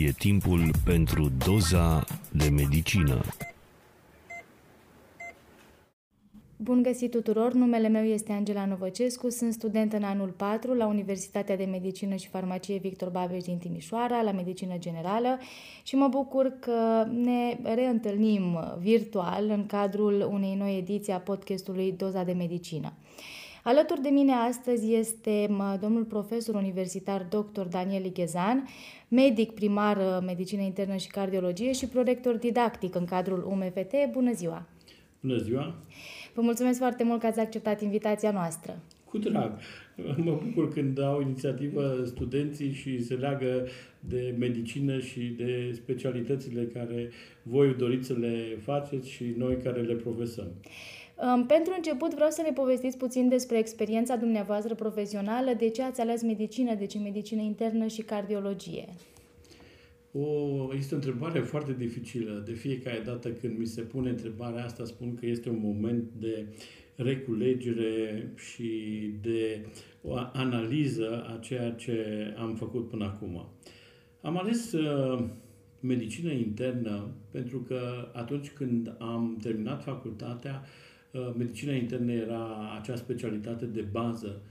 E timpul pentru doza de medicină. Bun găsit tuturor! Numele meu este Angela Novăcescu, sunt student în anul 4 la Universitatea de Medicină și Farmacie Victor Babeș din Timișoara, la Medicină Generală și mă bucur că ne reîntâlnim virtual în cadrul unei noi ediții a podcastului Doza de Medicină. Alături de mine astăzi este domnul profesor universitar dr. Daniel Ighezan, medic primar uh, medicină internă și cardiologie și prorector didactic în cadrul UMFT. Bună ziua! Bună ziua! Vă mulțumesc foarte mult că ați acceptat invitația noastră. Cu drag. Mă bucur când au inițiativă studenții și se leagă de medicină și de specialitățile care voi doriți să le faceți și noi care le profesăm. Pentru început vreau să ne povestiți puțin despre experiența dumneavoastră profesională, de ce ați ales medicină, de ce medicină internă și cardiologie. O, este o întrebare foarte dificilă. De fiecare dată când mi se pune întrebarea asta, spun că este un moment de reculegere și de o analiză a ceea ce am făcut până acum. Am ales uh, medicină internă pentru că atunci când am terminat facultatea, uh, medicina internă era acea specialitate de bază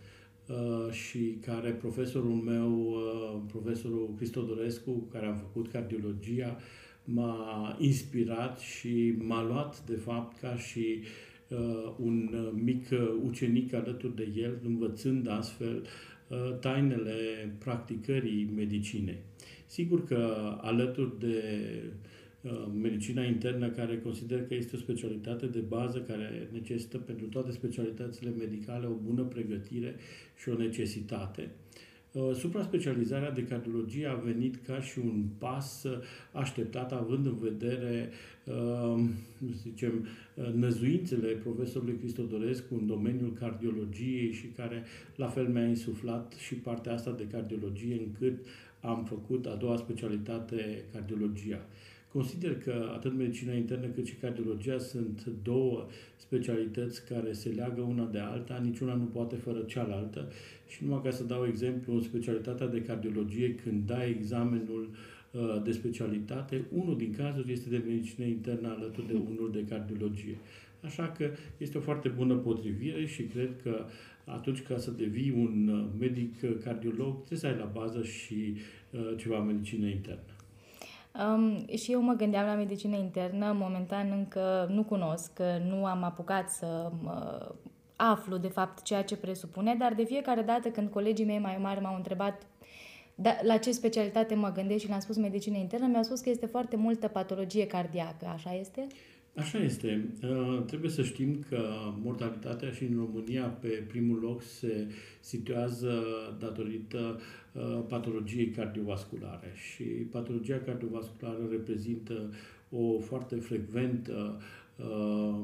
Uh, și care profesorul meu, uh, profesorul Cristodorescu, care am făcut cardiologia, m-a inspirat și m-a luat, de fapt, ca și uh, un mic ucenic alături de el, învățând astfel tainele practicării medicinei. Sigur că alături de Uh, medicina internă, care consider că este o specialitate de bază care necesită pentru toate specialitățile medicale o bună pregătire și o necesitate. Uh, supra-specializarea de cardiologie a venit ca și un pas așteptat, având în vedere, uh, să zicem, năzuințele profesorului Cristodorescu în domeniul cardiologiei și care la fel mi-a insuflat și partea asta de cardiologie încât am făcut a doua specialitate, cardiologia. Consider că atât medicina internă cât și cardiologia sunt două specialități care se leagă una de alta, niciuna nu poate fără cealaltă. Și numai ca să dau exemplu, în specialitatea de cardiologie, când dai examenul uh, de specialitate, unul din cazuri este de medicină internă alături de unul de cardiologie. Așa că este o foarte bună potrivire și cred că atunci ca să devii un uh, medic cardiolog, trebuie să ai la bază și uh, ceva medicină internă. Um, și eu mă gândeam la medicină internă, momentan încă nu cunosc, nu am apucat să mă aflu de fapt ceea ce presupune, dar de fiecare dată când colegii mei mai mari m-au întrebat da, la ce specialitate mă gândesc și le-am spus medicină internă, mi-au spus că este foarte multă patologie cardiacă, așa este? Așa este. Uh, trebuie să știm că mortalitatea și în România pe primul loc se situează datorită uh, patologiei cardiovasculare și patologia cardiovasculară reprezintă o foarte frecventă uh,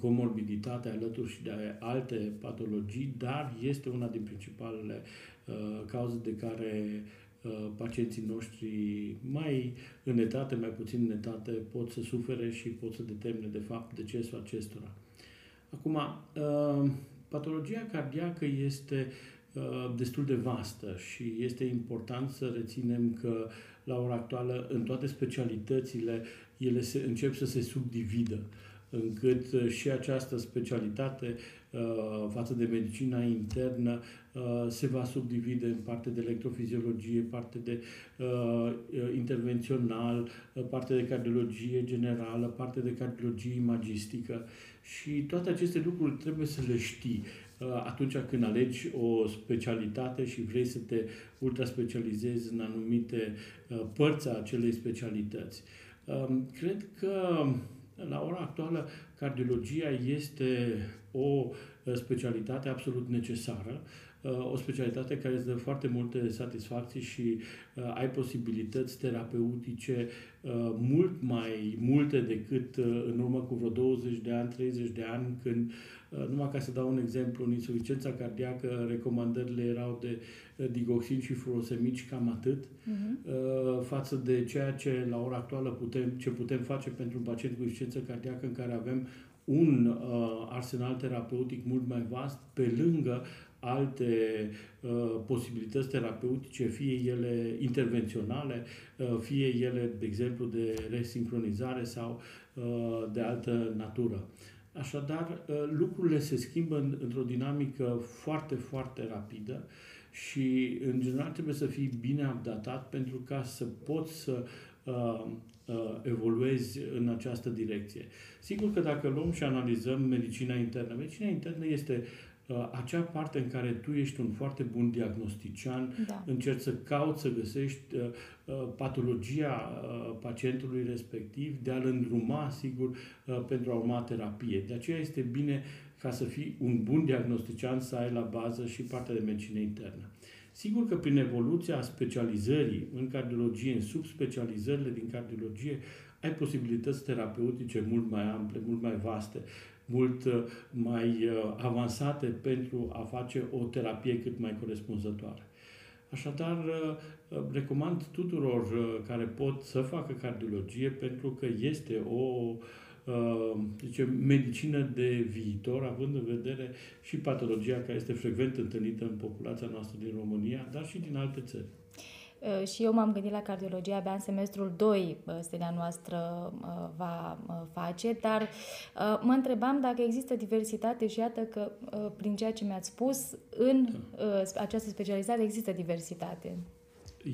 comorbiditate alături și de alte patologii, dar este una din principalele cauze de care Uh, pacienții noștri mai în etate, mai puțin în etate, pot să sufere și pot să determine, de fapt, decesul acestora. Acum, uh, patologia cardiacă este uh, destul de vastă și este important să reținem că la ora actuală în toate specialitățile ele se, încep să se subdividă încât uh, și această specialitate uh, față de medicina internă uh, se va subdivide în parte de electrofiziologie, parte de intervențional, parte de cardiologie generală, parte de cardiologie imagistică și toate aceste lucruri trebuie să le știi atunci când alegi o specialitate și vrei să te ultraspecializezi în anumite părți a acelei specialități. Um, cred că la ora actuală, cardiologia este o uh, specialitate absolut necesară, uh, o specialitate care îți dă foarte multe satisfacții și uh, ai posibilități terapeutice mult mai multe decât în urmă cu vreo 20 de ani, 30 de ani, când Uh, numai ca să dau un exemplu, în insuficiența cardiacă, recomandările erau de uh, digoxin și furosemici, cam atât, uh-huh. față de ceea ce la ora actuală putem, ce putem face pentru un pacient cu insuficiență cardiacă în care avem un uh, arsenal terapeutic mult mai vast, pe lângă alte uh, posibilități terapeutice, fie ele intervenționale, uh, fie ele, de exemplu, de resincronizare sau uh, de altă natură. Așadar, uh, lucrurile se schimbă în, într-o dinamică foarte, foarte rapidă și, în general, trebuie să fii bine updatat pentru ca să poți să uh, uh, evoluezi în această direcție. Sigur că dacă luăm și analizăm medicina internă, medicina internă este uh, acea parte în care tu ești un foarte bun diagnostician, da. încerci să cauți, să găsești uh, uh, patologia uh, pacientului respectiv, de a-l îndruma, sigur, uh, pentru a urma terapie. De aceea este bine ca să fii un bun diagnostician să ai la bază și partea de medicină internă. Sigur că prin evoluția specializării în cardiologie, în subspecializările din cardiologie, ai posibilități terapeutice mult mai ample, mult mai vaste, mult uh, mai uh, avansate pentru a face o terapie cât mai corespunzătoare. Așadar, uh, recomand tuturor care pot să facă cardiologie pentru că este o zice, medicină de viitor, având în vedere și patologia care este frecvent întâlnită în populația noastră din România, dar și din alte țări. Uh, și eu m-am gândit la cardiologie abia în semestrul 2, uh, stelia noastră uh, va face, dar mă întrebam dacă există diversitate și iată că prin ceea ce mi-ați spus, în această specializare există diversitate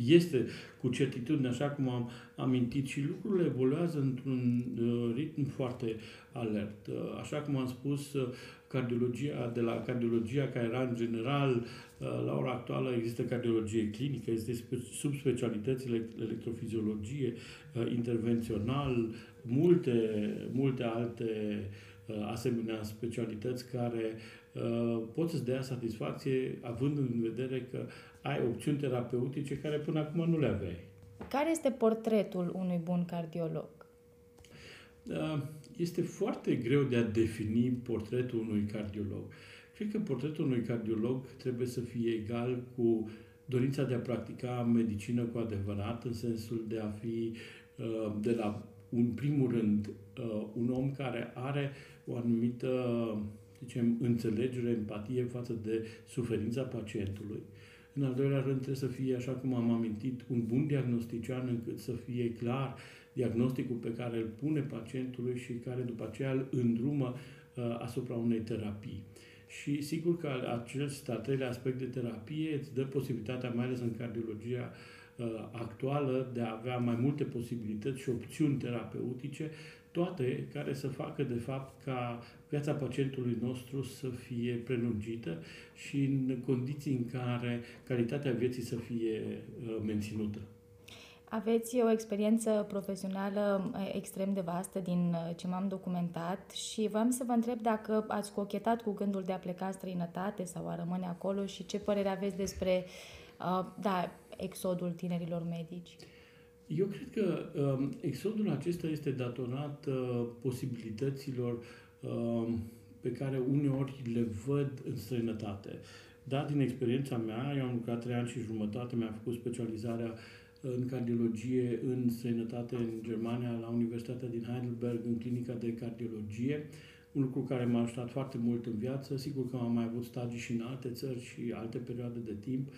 este cu certitudine, așa cum am amintit, și lucrurile evoluează într-un uh, ritm foarte alert. Uh, așa cum am spus, uh, cardiologia, de la cardiologia care era în general, la ora actuală există cardiologie clinică, este subspecialitățile electrofiziologie, intervențional, multe, multe alte asemenea specialități care pot să-ți dea satisfacție având în vedere că ai opțiuni terapeutice care până acum nu le aveai. Care este portretul unui bun cardiolog? Da, este foarte greu de a defini portretul unui cardiolog. Cred că portretul unui cardiolog trebuie să fie egal cu dorința de a practica medicină cu adevărat, în sensul de a fi uh, de la un primul rând uh, un om care are o anumită zicem, înțelegere, empatie față de suferința pacientului. În al doilea rând trebuie să fie, așa cum am amintit, un bun diagnostician încât să fie clar diagnosticul pe care îl pune pacientului și care după aceea îl îndrumă uh, asupra unei terapii. Și sigur că acest al treilea aspect de terapie îți dă posibilitatea, mai ales în cardiologia uh, actuală, de a avea mai multe posibilități și opțiuni terapeutice toate care să facă, de fapt, ca viața pacientului nostru să fie prelungită și în condiții în care calitatea vieții să fie uh, menținută. Aveți o experiență profesională uh, extrem de vastă din uh, ce m-am documentat și vreau să vă întreb dacă ați cochetat cu gândul de a pleca în străinătate sau a rămâne acolo și ce părere aveți despre da, exodul tinerilor medici. Eu cred că um, exodul acesta este datorat uh, posibilităților uh, pe care uneori le văd în străinătate. Da, din experiența mea, eu am lucrat trei ani și jumătate, mi-am făcut specializarea în cardiologie în străinătate, în Germania, la Universitatea din Heidelberg, în clinica de cardiologie, un lucru care m-a ajutat foarte mult în viață. Sigur că am mai avut stagii și în alte țări și alte perioade de timp,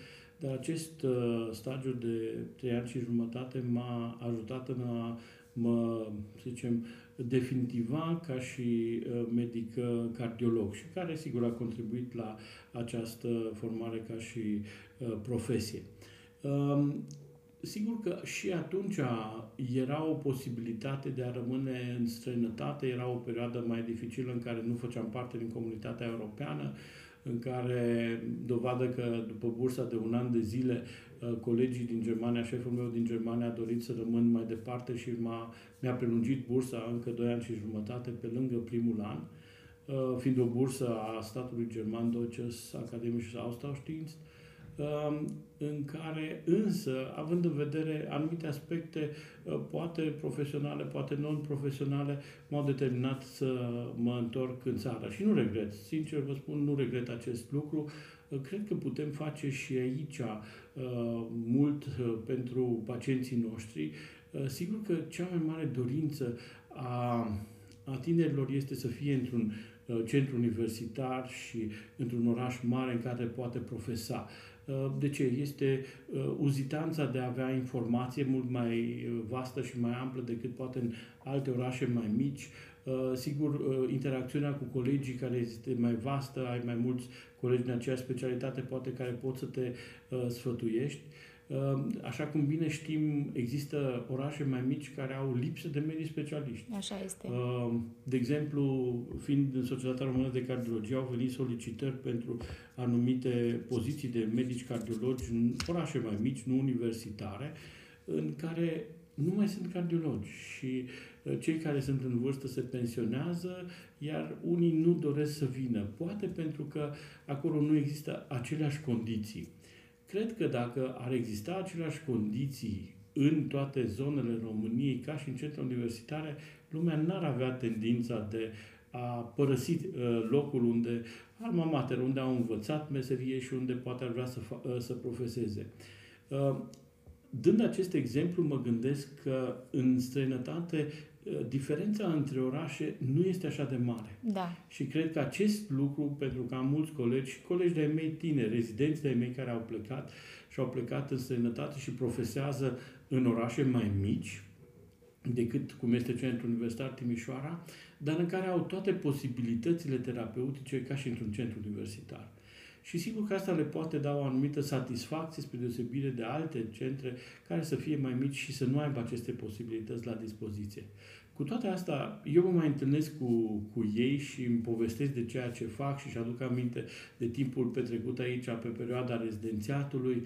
dar acest uh, stagiu de trei ani și jumătate m-a ajutat în a mă, să zicem, definitiva ca și uh, medic uh, cardiolog și care, sigur, a contribuit la această formare ca și uh, profesie. Um, sigur că și atunci era o posibilitate de a rămâne în străinătate, era o perioadă mai dificilă în care nu făceam parte din comunitatea europeană, în care dovadă că după bursa de un an de zile uh, colegii din Germania, șeful meu din Germania a dorit să rămân mai departe și m-a, mi-a prelungit bursa încă 2 ani și jumătate pe lângă primul an, uh, fiind o bursă a statului german Deutsches Akademisches Austauschdienst, Um, în care însă, având în vedere anumite aspecte, uh, poate profesionale, poate non-profesionale, m-au determinat să mă întorc în țară. Și nu regret, sincer vă spun, nu regret acest lucru. Uh, cred că putem face și aici uh, mult pentru pacienții noștri. Sigur că cea mai mare dorință a, a tinerilor este să fie într-un centru universitar și într-un oraș mare în care poate profesa. De ce? Este uzitanța de a avea informație mult mai vastă și mai amplă decât poate în alte orașe mai mici, Uh, sigur, uh, interacțiunea cu colegii care este mai vastă, ai mai mulți colegi în aceeași specialitate, poate care pot să te uh, sfătuiești. Așa cum bine știm, există orașe mai mici care au lipsă de medici specialiști. Așa este. De exemplu, fiind în Societatea Română de Cardiologie, au venit solicitări pentru anumite poziții de medici cardiologi în orașe mai mici, nu universitare, în care nu mai sunt cardiologi și uh, cei care sunt în vârstă se pensionează, iar unii nu doresc să vină. Poate pentru că acolo nu există aceleași condiții. Cred că dacă ar exista aceleași condiții în toate zonele României, ca și în centre universitare, lumea n-ar avea tendința de a părăsi uh, locul unde, alma mater, unde au învățat meserie și unde poate ar vrea să, uh, să profeseze. Dând acest exemplu, mă gândesc că în străinătate uh, diferența între orașe nu este așa de mare. Da. Și cred că acest lucru, pentru că am mulți colegi, colegi de-ai mei tineri, rezidenți de-ai mei care au plecat și au plecat în străinătate și profesează în orașe mai mici, decât cum este Centrul Universitar Timișoara, dar în care au toate posibilitățile terapeutice ca și într-un centru universitar. Și sigur că asta le poate da o anumită satisfacție spre deosebire de alte centre care să fie mai mici și să nu aibă aceste posibilități la dispoziție. Cu toate astea, eu mă mai întâlnesc cu, cu ei și îmi povestesc de ceea ce fac și își aduc aminte de timpul petrecut aici pe perioada rezidențiatului, um,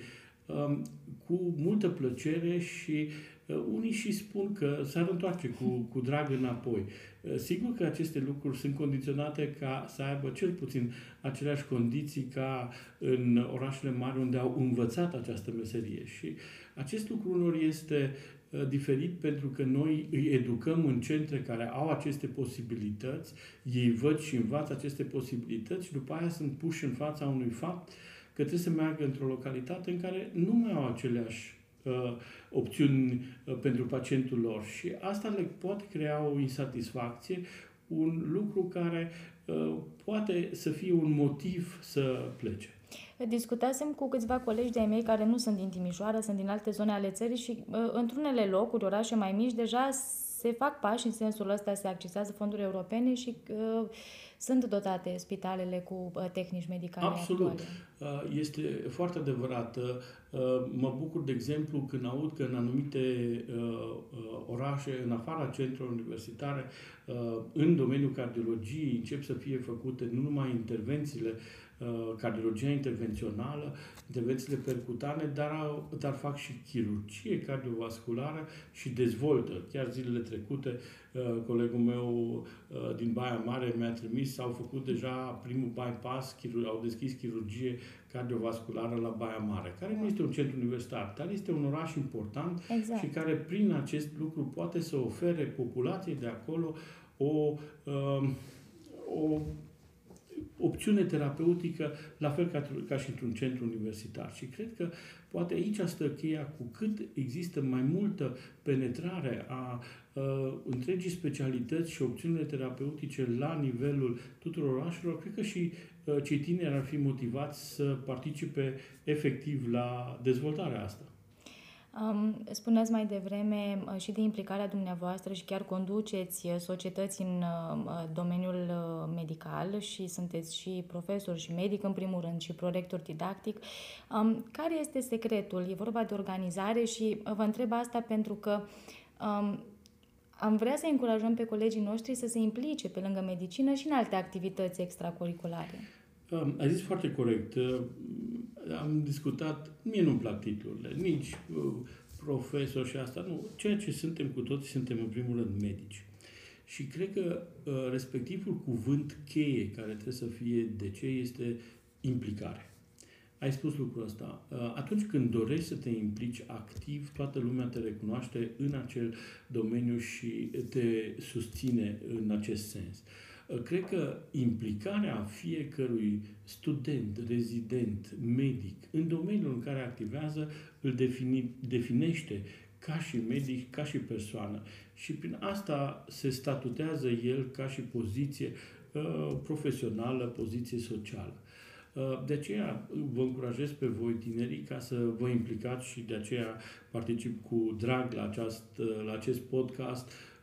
cu multă plăcere și uh, unii și spun că s-ar întoarce cu, cu drag înapoi. Uh, sigur că aceste lucruri sunt condiționate ca să aibă cel puțin aceleași condiții ca în orașele mari unde au învățat această meserie. Și acest lucru unor este uh, diferit pentru că noi îi educăm în centre care au aceste posibilități, ei văd și învață aceste posibilități și după aia sunt puși în fața unui fapt că trebuie să meargă într-o localitate în care nu mai au aceleași uh, opțiuni uh, pentru pacientul lor și asta le poate crea o insatisfacție, un lucru care uh, poate să fie un motiv să plece. Discutasem cu câțiva colegi de-ai mei care nu sunt din Timișoara, sunt din alte zone ale țării și uh, într-unele locuri, orașe mai mici, deja se fac pași în sensul ăsta, se accesează fonduri europene și uh, sunt dotate spitalele cu uh, tehnici medicale Absolut. actuale. Uh, este foarte adevărat. Uh, mă bucur, de exemplu, când aud că în anumite orașe, în afara centrelor universitare, în domeniul cardiologiei încep să fie făcute nu numai intervențiile Uh, cardiologia intervențională, intervențiile percutane, dar, au, dar fac și chirurgie cardiovasculară și dezvoltă. Chiar zilele trecute, uh, colegul meu uh, din Baia Mare mi-a trimis, au făcut deja primul bypass, au deschis chirurgie cardiovasculară la Baia Mare, care nu este un centru universitar, dar este un oraș important exact. și care prin acest lucru poate să ofere populației de acolo o, o opțiune terapeutică, la fel ca, ca și într-un centru universitar. Și cred că poate aici stă cheia cu cât există mai multă penetrare a uh, întregii specialități și opțiunile terapeutice la nivelul tuturor orașelor, cred că și uh, cei tineri ar fi motivați să participe efectiv la dezvoltarea asta. Spuneți mai devreme uh, și de implicarea dumneavoastră și chiar conduceți uh, societăți în uh, domeniul medical și sunteți și profesor și medic în primul rând și prorector didactic. Care este secretul? E vorba de organizare și vă întreb asta pentru că am vrea să încurajăm pe colegii noștri să se implice pe lângă medicină și în alte activități extracurriculare. Ai zis foarte corect am discutat, mie nu-mi plac titlurile, nici uh, profesor și asta, nu. Ceea ce suntem cu toți, suntem în primul rând medici. Și cred că uh, respectivul cuvânt cheie care trebuie să fie de ce este implicare. Ai spus lucrul ăsta. Uh, atunci când dorești să te implici activ, toată lumea te recunoaște în acel domeniu și te susține în acest sens. Cred că implicarea fiecărui student, rezident, medic, în domeniul în care activează, îl defini, definește ca și medic, ca și persoană. Și prin asta se statutează el ca și poziție profesională, poziție socială. De aceea vă încurajez pe voi tinerii ca să vă implicați și de aceea particip cu drag la, aceast, la acest podcast Uh,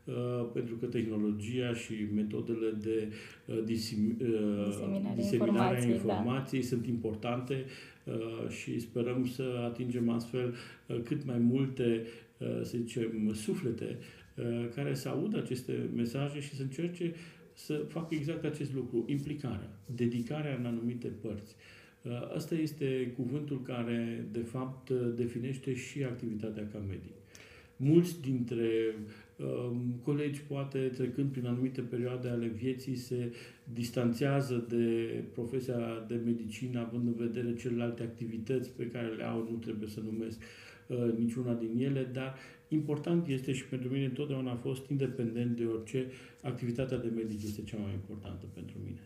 pentru că tehnologia și metodele de uh, disim, uh, diseminare, diseminare a informației da. sunt importante și sperăm să atingem astfel cât mai multe, să zicem, suflete care să audă aceste mesaje și să încerce să facă exact acest lucru, implicarea, dedicarea în anumite părți. Asta este cuvântul care, de fapt, definește și activitatea ca medic. Mulți dintre Ehm, colegi, poate trecând prin anumite perioade ale vieții, se distanțează de profesia de medicină, având în vedere celelalte activități pe care le au, nu trebuie să numesc uh, niciuna din ele, dar important este și pentru mine întotdeauna a fost, independent de orice, activitatea de medic este cea mai importantă pentru mine.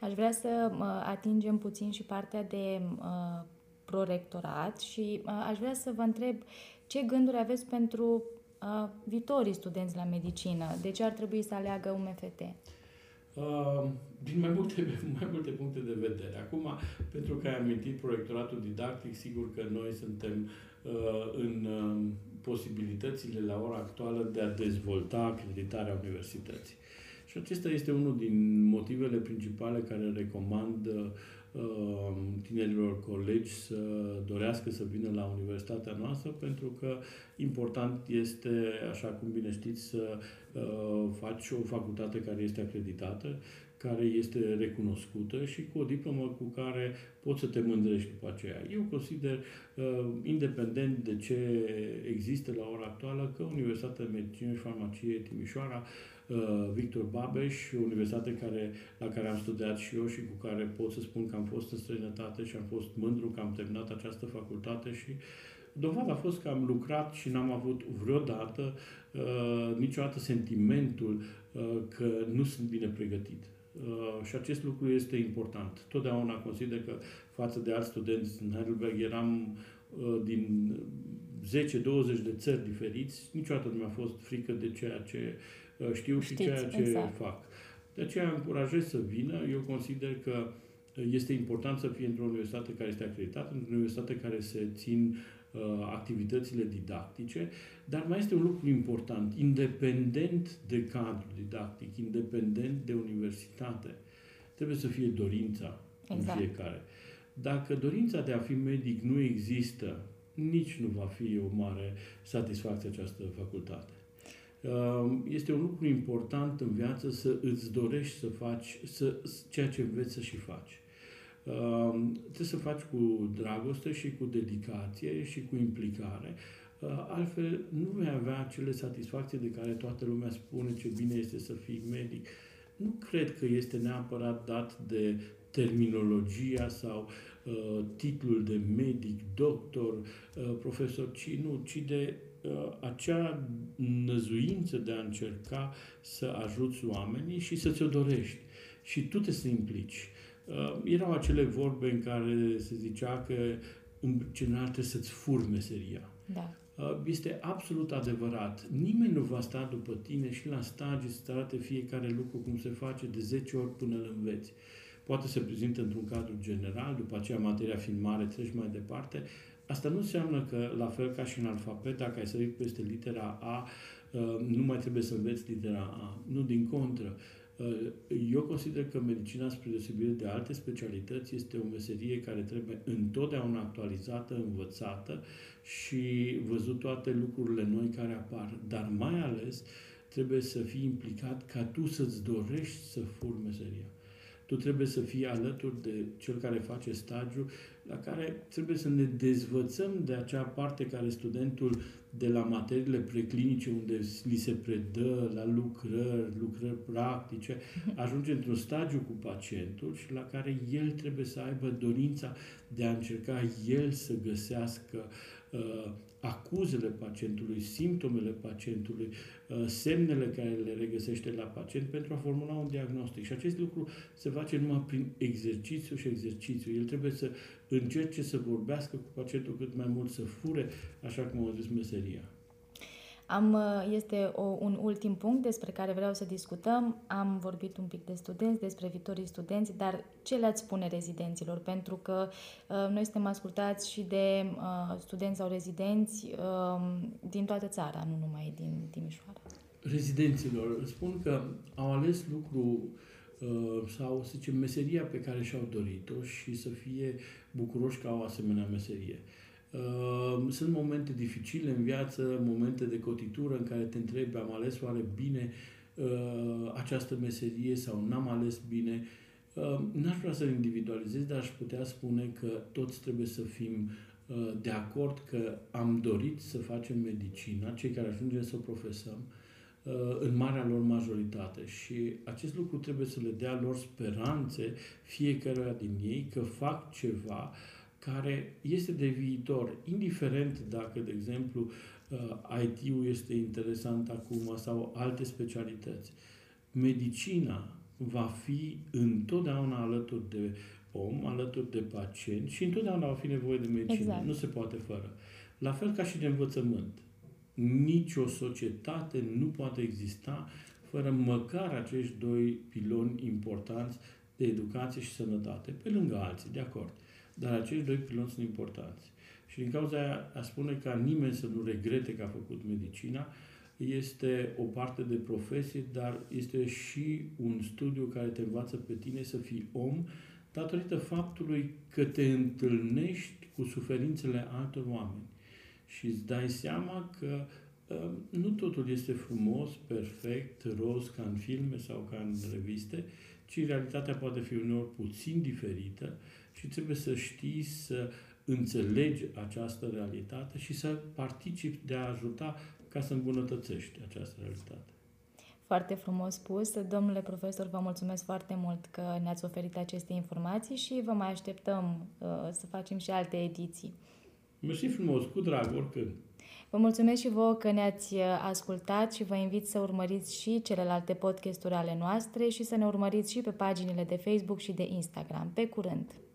Aș vrea să uh, atingem puțin și partea de uh, prorectorat și uh, aș vrea să vă întreb ce gânduri aveți pentru uh, viitorii studenți la medicină? De ce ar trebui să aleagă UMFT? Uh, din mai multe, mai multe puncte de vedere. Acum, pentru că ai amintit proiectoratul didactic, sigur că noi suntem uh, în uh, posibilitățile la ora actuală de a dezvolta acreditarea universității. Și acesta este unul din motivele principale care recomand uh, Um, tinerilor colegi să dorească să vină la universitatea noastră, pentru că important este, așa cum bine știți, să uh, faci o facultate care este acreditată, care este recunoscută și cu o diplomă cu care poți să te mândrești după aceea. Eu consider, uh, independent de ce există la ora actuală, că Universitatea de Medicină și Farmacie Timișoara Uh, Victor Babeș, o universitate care, la care am studiat și eu și cu care pot să spun că am fost în străinătate și am fost mândru că am terminat această facultate și dovada a fost că am lucrat și n-am avut vreodată, uh, niciodată sentimentul uh, că nu sunt bine pregătit. Uh, și acest lucru este important. Totdeauna consider că față de alți studenți în Heidelberg eram uh, din 10-20 de țări diferiți, niciodată nu mi-a fost frică de ceea ce Uh, știu Știți, și ceea ce exact. fac. De aceea încurajez să vină. Eu consider că este important să fie într-o universitate care este acreditată, într-o universitate care se țin uh, activitățile didactice, dar mai este un lucru important, independent de cadru didactic, independent de universitate, trebuie să fie dorința exact. în fiecare. Dacă dorința de a fi medic nu există, nici nu va fi o mare satisfacție această facultate. Ehm, este un lucru important în viață să îți dorești să faci să, ceea ce înveți să și faci. Ehm, trebuie să faci cu dragoste și cu dedicație și cu implicare. Ehm, altfel, nu vei avea acele satisfacții de care toată lumea spune ce bine este să fii medic. Nu cred că este neapărat dat de terminologia sau uh, titlul de medic, doctor, uh, profesor, ci nu, ci de Uh, acea năzuință de a încerca să ajuți oamenii și să ți-o dorești. Și tu te să implici. Uh, erau acele vorbe în care se zicea că în general trebuie să-ți furi meseria. Da. Uh, este absolut adevărat. Nimeni nu va sta după tine și la stagii să arate fiecare lucru cum se face de 10 ori până îl înveți. Poate se prezintă într-un cadru general, după aceea materia filmare treci mai departe, Asta nu înseamnă că, la fel ca și în alfabet, dacă ai sărit peste litera A, uh, nu mai trebuie să înveți litera A. Nu, din contră. Uh, eu consider că medicina, spre deosebire de alte specialități, este o meserie care trebuie întotdeauna actualizată, învățată și văzut toate lucrurile noi care apar. Dar mai ales trebuie să fii implicat ca tu să-ți dorești să furi meseria. Tu trebuie să fii alături de cel care face stagiu la care trebuie să ne dezvățăm de acea parte care studentul de la materiile preclinice unde li se predă la lucrări, lucrări practice, ajunge într-un stagiu cu pacientul și la care el trebuie să aibă dorința de a încerca el să găsească uh, acuzele pacientului, simptomele pacientului, uh, semnele care le regăsește la pacient pentru a formula un diagnostic. Și acest lucru se face numai prin exercițiu și exercițiu. El trebuie să încerce să vorbească cu pacientul cât mai mult, să fure, așa cum au zis meseria. Am, uh, este o, un ultim punct despre care vreau să discutăm. Am vorbit un pic de studenți, despre viitorii studenți, dar ce le-ați spune rezidenților? Pentru că uh, noi suntem ascultați și de uh, studenți sau rezidenți uh, din toată țara, nu numai din Timișoara. Rezidenților spun că au ales lucru uh, sau, să zicem, meseria pe care și-au dorit-o și să fie bucuroși că au asemenea meserie. Ehm, sunt momente dificile în viață, momente de cotitură în care te întrebi, am ales oare bine ehm, această meserie sau n-am ales bine. Ehm, n-aș vrea să individualizez, dar aș putea spune că toți trebuie să fim de acord că am dorit să facem medicina, cei care ajungem să o profesăm, în marea lor majoritate. Și acest lucru trebuie să le dea lor speranțe fiecăruia din ei că fac ceva uh, care este de viitor, indiferent dacă, de exemplu, uh, IT-ul este interesant acum sau alte specialități. Medicina va fi întotdeauna alături de om, alături de pacient și întotdeauna va fi nevoie de medicină. Exact. Nu se poate fără. La fel ca și de învățământ. Nici o societate nu poate exista fără măcar acești doi piloni importanți de educație și sănătate, pe lângă alții, de acord. Dar acești doi piloni sunt importanți. Și din cauza aia, a spune ca nimeni să nu regrete că a făcut medicina, este o parte de profesie, dar este și un studiu care te învață pe tine să fii om, datorită faptului că te întâlnești cu suferințele altor oameni. Și îți dai seama că uh, nu totul este frumos, perfect, roz ca în filme sau ca în reviste, ci realitatea poate fi uneori puțin diferită și trebuie să știi să înțelegi această realitate și să participi de a ajuta ca să îmbunătățești această realitate. Foarte frumos spus. Domnule profesor, vă mulțumesc foarte mult că ne-ați oferit aceste informații și vă mai așteptăm uh, să facem și alte ediții. Mersi frumos, cu drag, oricând. Vă mulțumesc și vouă că ne-ați uh, ascultat și vă invit să urmăriți și celelalte podcasturi ale noastre și să ne urmăriți și pe paginile de Facebook și de Instagram. Pe curând!